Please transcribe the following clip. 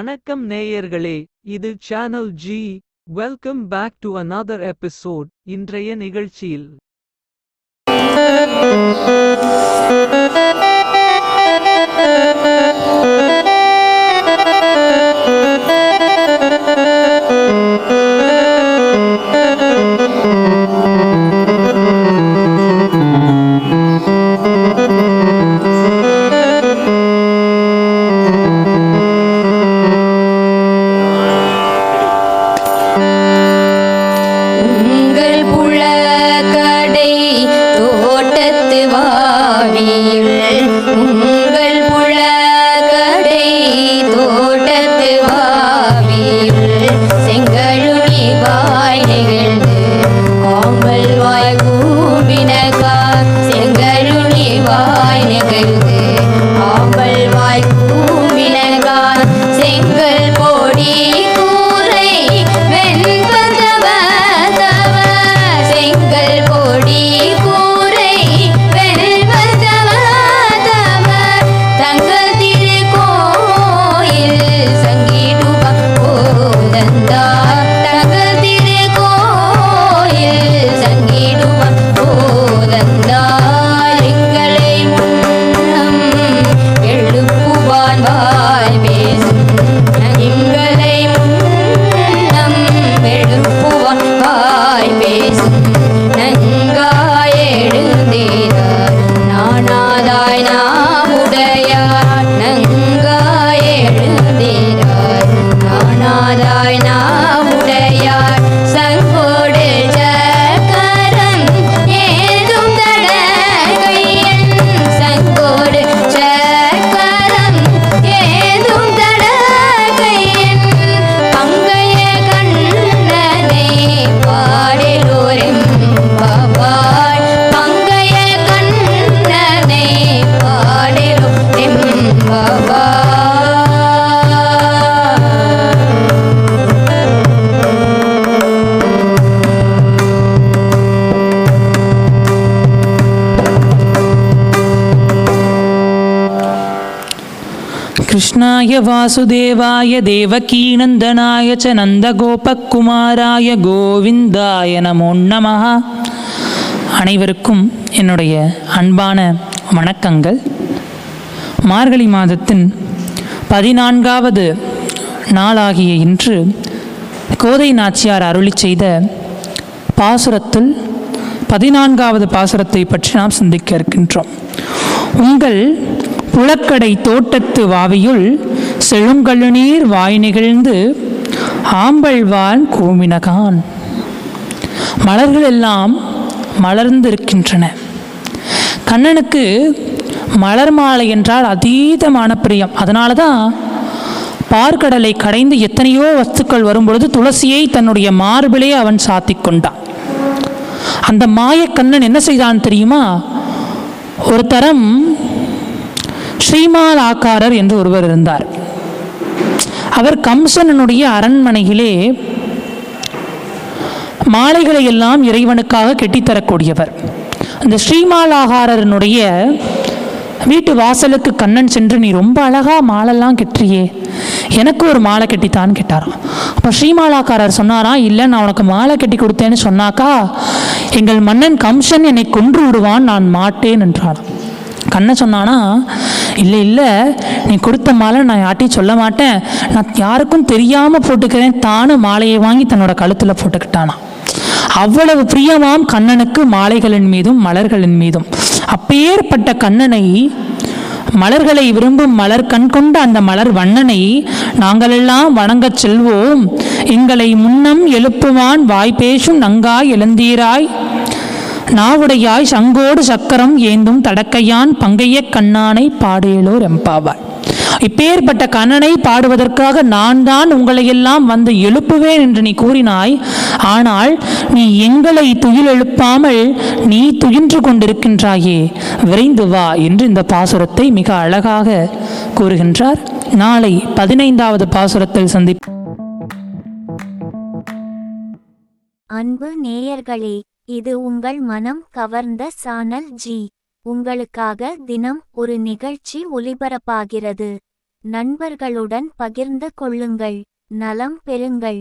வணக்கம் நேயர்களே இது channel G welcome back to another episode இன்றைய நிகழ்ச்சியில். कृष्णाय वासुदेवाय देवकीनन्दनाय च நந்தகோபகுமாராய கோவிந்தாய நமோ நமः அனைவருக்கும் என்னுடைய அன்பான வணக்கங்கள் மார்கழி மாதத்தின் பதினான்காவது நாளாகிய இன்று கோதை நாச்சியார் அருளிச் செய்த பாசுரத்தில் பதினான்காவது பாசுரத்தை பற்றி நாம் சிந்திக்க இருக்கின்றோம் உங்கள் குளக்கடை தோட்டத்து வாவியுள் செழுங்கழுநீர் வாய் நிகழ்ந்து ஆம்பல்வான் கூமினகான் மலர்கள் எல்லாம் மலர்ந்திருக்கின்றன. கண்ணனுக்கு மலர் மாலை என்றால் அதீதமான பிரியம். அதனால தான் பார்க்கடலை கடைந்து எத்தனையோ வஸ்துக்கள் வரும்பொழுது துளசியை தன்னுடைய மார்பிலே அவன் சாத்திக் கொண்டான். அந்த மாயக்கண்ணன் என்ன செய்தான் தெரியுமா? ஒரு தரம் ஸ்ரீமால் ஆக்காரர் என்று ஒருவர் இருந்தார். அவர் கம்சனனுடைய அரண்மனையிலே மாலைகளை எல்லாம் இறைவனுக்காக கெட்டித்தரக்கூடியவர். அந்த ஸ்ரீமாலாகாரனுடைய வீட்டு வாசலுக்கு கண்ணன் சென்று நீ ரொம்ப அழகா மாலைலாம் கெட்டுறியே எனக்கு ஒரு மாலை கெட்டித்தான்னு கேட்டாராம். அப்போ ஸ்ரீமாலாக்காரர் சொன்னாராம் இல்லை நான் உனக்கு மாலை கட்டி கொடுத்தேன்னு சொன்னாக்கா எங்கள் மன்னன் கம்சன் என்னை கொன்று விடுவான் நான் மாட்டேன் என்றான் கண்ணன் சொன்னானா இல்லை இல்லை நீ கொடுத்த மாலை நான் யார்ட்டையும் சொல்ல மாட்டேன். நான் யாருக்கும் தெரியாமல் போட்டுக்கிறேன். தானும் மாலையை வாங்கி தன்னோட கழுத்தில் போட்டுக்கிட்டானா. அவ்வளவு பிரியமாம் கண்ணனுக்கு மாலைகளின் மீதும் மலர்களின் மீதும். அப்பேற்பட்ட கண்ணனை மலர்களை விரும்பும் மலர் கண் கொண்ட அந்த மலர் வண்ணனை நாங்களெல்லாம் வணங்கச் செல்வோம். எங்களை முன்னம் எழுப்புவான் வாய் பேசும் நங்காய் எழுந்தீராய். நாவுடையாய் சங்கோடு சக்கரம் ஏந்தும் தடக்கையான் பங்கைய கண்ணானை பாடேலோர் எம்பாவாய். இப்பேற்பட்ட கண்ணனை பாடுவதற்காக நான் தான் உங்களையெல்லாம் வந்து எழுப்புவேன் என்று நீ கூறினாய். ஆனால் நீ எங்களை துயில் எழுப்பாமல் நீ துயின்று கொண்டிருக்கின்றாயே. விரைந்து வா என்று இந்த பாசுரத்தை மிக அழகாக கூறுகின்றார். நாளை பதினைந்தாவது பாசுரத்தில் சந்திப்போம். அன்பு நேயர்களே இது உங்கள் மனம் கவர்ந்த சானல் ஜி. உங்களுக்காக தினம் ஒரு நிகழ்ச்சி ஒளிபரப்பாகிறது. நண்பர்களுடன் பகிர்ந்து கொள்ளுங்கள். நலம் பெறுங்கள்.